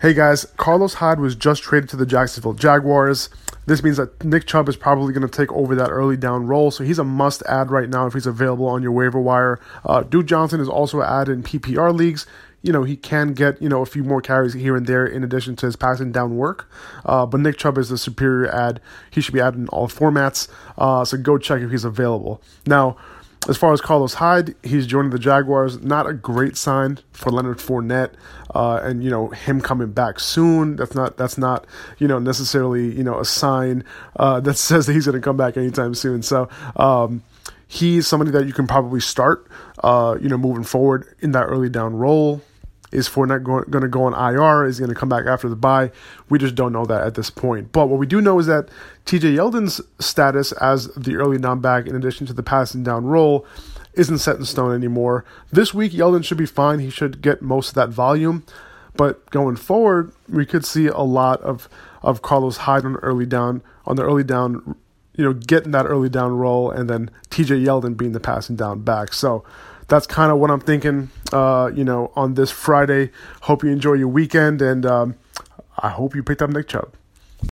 Hey guys, Carlos Hyde was just traded to the Jacksonville Jaguars. This means that Nick Chubb is probably going to take over that early down role, so he's a must add right now if he's available on your waiver wire. Uh, Duke Johnson is also an add in PPR leagues. You know, he can get, you know, a few more carries here and there in addition to his passing down work. Uh, but Nick Chubb is the superior add. He should be added in all formats, uh, so go check if he's available. Now, as far as Carlos Hyde, he's joining the Jaguars. Not a great sign for Leonard Fournette, uh, and you know him coming back soon. That's not that's not you know necessarily you know a sign uh, that says that he's going to come back anytime soon. So. Um, he's somebody that you can probably start, uh, you know, moving forward in that early down role. Is Fournette going to go on IR? Is he going to come back after the bye? We just don't know that at this point. But what we do know is that TJ Yeldon's status as the early down back, in addition to the passing down role, isn't set in stone anymore. This week, Yeldon should be fine. He should get most of that volume. But going forward, we could see a lot of, of Carlos Hyde on early down on the early down, you know, getting that early down role, and then TJ Yeldon being the passing down back. So that's kind of what I'm thinking, uh, you know, on this Friday. Hope you enjoy your weekend, and um, I hope you picked up Nick Chubb.